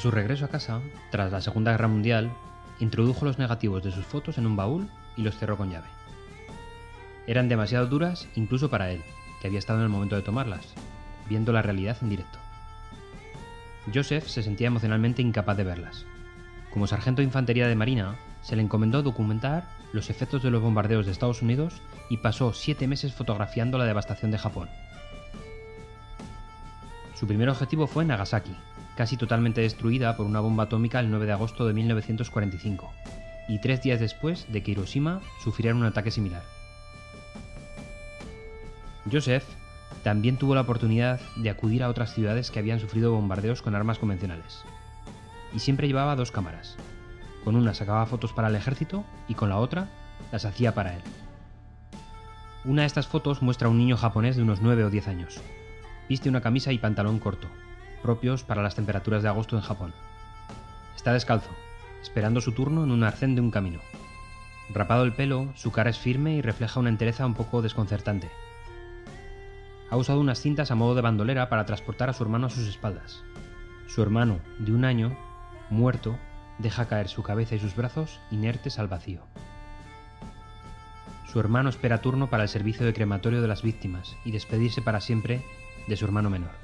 su regreso a casa, tras la Segunda Guerra Mundial, introdujo los negativos de sus fotos en un baúl y los cerró con llave. Eran demasiado duras incluso para él, que había estado en el momento de tomarlas, viendo la realidad en directo. Joseph se sentía emocionalmente incapaz de verlas. Como sargento de infantería de marina, se le encomendó documentar los efectos de los bombardeos de Estados Unidos y pasó siete meses fotografiando la devastación de Japón. Su primer objetivo fue Nagasaki, casi totalmente destruida por una bomba atómica el 9 de agosto de 1945, y tres días después de que Hiroshima sufriera un ataque similar. Joseph también tuvo la oportunidad de acudir a otras ciudades que habían sufrido bombardeos con armas convencionales. Y siempre llevaba dos cámaras. Con una sacaba fotos para el ejército y con la otra las hacía para él. Una de estas fotos muestra a un niño japonés de unos 9 o 10 años. Viste una camisa y pantalón corto, propios para las temperaturas de agosto en Japón. Está descalzo, esperando su turno en un arcén de un camino. Rapado el pelo, su cara es firme y refleja una entereza un poco desconcertante. Ha usado unas cintas a modo de bandolera para transportar a su hermano a sus espaldas. Su hermano, de un año, muerto, deja caer su cabeza y sus brazos inertes al vacío. Su hermano espera turno para el servicio de crematorio de las víctimas y despedirse para siempre de su hermano menor.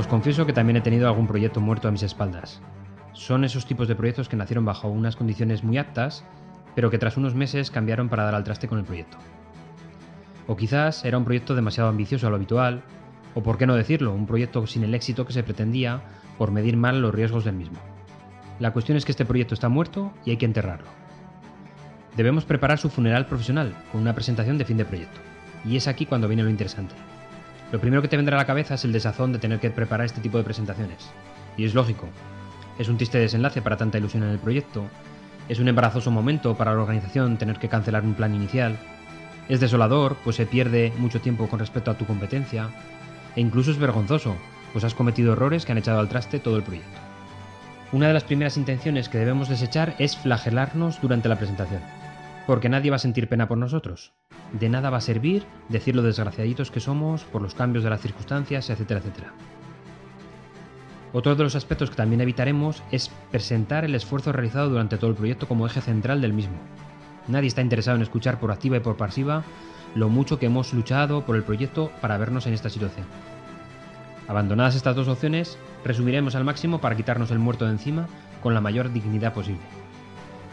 Os confieso que también he tenido algún proyecto muerto a mis espaldas. Son esos tipos de proyectos que nacieron bajo unas condiciones muy aptas, pero que tras unos meses cambiaron para dar al traste con el proyecto. O quizás era un proyecto demasiado ambicioso a lo habitual, o por qué no decirlo, un proyecto sin el éxito que se pretendía por medir mal los riesgos del mismo. La cuestión es que este proyecto está muerto y hay que enterrarlo. Debemos preparar su funeral profesional con una presentación de fin de proyecto. Y es aquí cuando viene lo interesante. Lo primero que te vendrá a la cabeza es el desazón de tener que preparar este tipo de presentaciones. Y es lógico. Es un triste desenlace para tanta ilusión en el proyecto. Es un embarazoso momento para la organización tener que cancelar un plan inicial. Es desolador, pues se pierde mucho tiempo con respecto a tu competencia. E incluso es vergonzoso, pues has cometido errores que han echado al traste todo el proyecto. Una de las primeras intenciones que debemos desechar es flagelarnos durante la presentación. Porque nadie va a sentir pena por nosotros. De nada va a servir decir lo desgraciaditos que somos por los cambios de las circunstancias, etcétera, etcétera. Otro de los aspectos que también evitaremos es presentar el esfuerzo realizado durante todo el proyecto como eje central del mismo. Nadie está interesado en escuchar por activa y por pasiva lo mucho que hemos luchado por el proyecto para vernos en esta situación. Abandonadas estas dos opciones, resumiremos al máximo para quitarnos el muerto de encima con la mayor dignidad posible.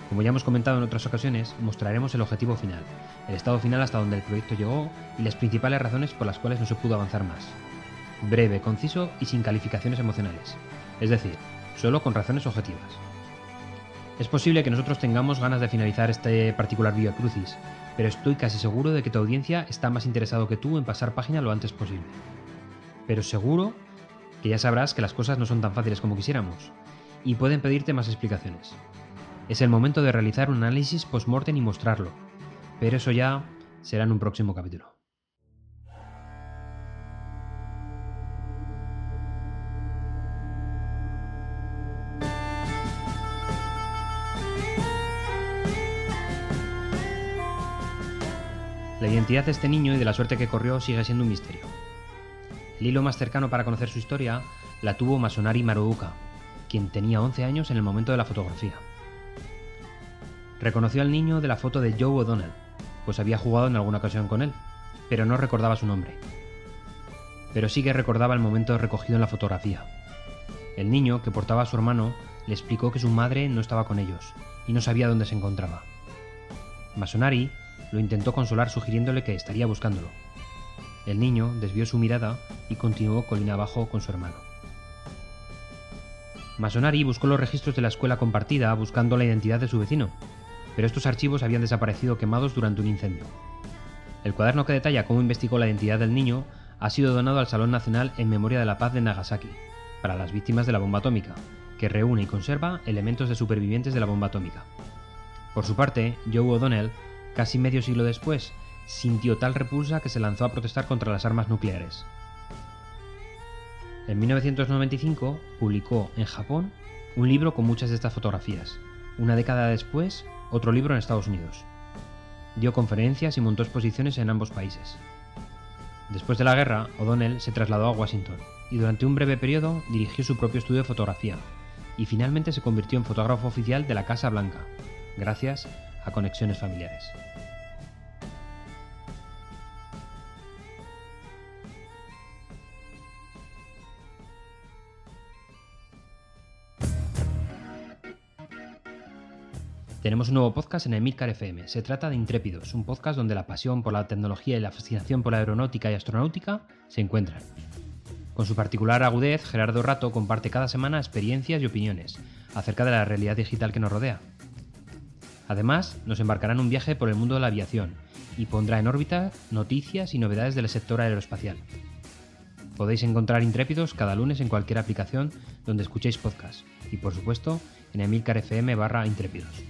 Como ya hemos comentado en otras ocasiones, mostraremos el objetivo final, el estado final hasta donde el proyecto llegó y las principales razones por las cuales no se pudo avanzar más. Breve, conciso y sin calificaciones emocionales, es decir, solo con razones objetivas. Es posible que nosotros tengamos ganas de finalizar este particular Via Crucis, pero estoy casi seguro de que tu audiencia está más interesado que tú en pasar página lo antes posible. Pero seguro que ya sabrás que las cosas no son tan fáciles como quisiéramos, y pueden pedirte más explicaciones. Es el momento de realizar un análisis post-mortem y mostrarlo, pero eso ya será en un próximo capítulo. La identidad de este niño y de la suerte que corrió sigue siendo un misterio. El hilo más cercano para conocer su historia la tuvo Masonari Maruuka, quien tenía 11 años en el momento de la fotografía. Reconoció al niño de la foto de Joe O'Donnell, pues había jugado en alguna ocasión con él, pero no recordaba su nombre. Pero sí que recordaba el momento recogido en la fotografía. El niño, que portaba a su hermano, le explicó que su madre no estaba con ellos y no sabía dónde se encontraba. Masonari lo intentó consolar sugiriéndole que estaría buscándolo. El niño desvió su mirada y continuó colina abajo con su hermano. Masonari buscó los registros de la escuela compartida buscando la identidad de su vecino, pero estos archivos habían desaparecido quemados durante un incendio. El cuaderno que detalla cómo investigó la identidad del niño ha sido donado al Salón Nacional en Memoria de la Paz de Nagasaki, para las víctimas de la bomba atómica, que reúne y conserva elementos de supervivientes de la bomba atómica. Por su parte, Joe O'Donnell Casi medio siglo después, sintió tal repulsa que se lanzó a protestar contra las armas nucleares. En 1995 publicó en Japón un libro con muchas de estas fotografías. Una década después, otro libro en Estados Unidos. Dio conferencias y montó exposiciones en ambos países. Después de la guerra, O'Donnell se trasladó a Washington y durante un breve periodo dirigió su propio estudio de fotografía y finalmente se convirtió en fotógrafo oficial de la Casa Blanca, gracias a conexiones familiares. Tenemos un nuevo podcast en Emilcar FM. Se trata de Intrépidos, un podcast donde la pasión por la tecnología y la fascinación por la aeronáutica y astronáutica se encuentran. Con su particular agudez, Gerardo Rato comparte cada semana experiencias y opiniones acerca de la realidad digital que nos rodea. Además, nos embarcará en un viaje por el mundo de la aviación y pondrá en órbita noticias y novedades del sector aeroespacial. Podéis encontrar Intrépidos cada lunes en cualquier aplicación donde escuchéis podcast y por supuesto en Emilcar FM barra Intrépidos.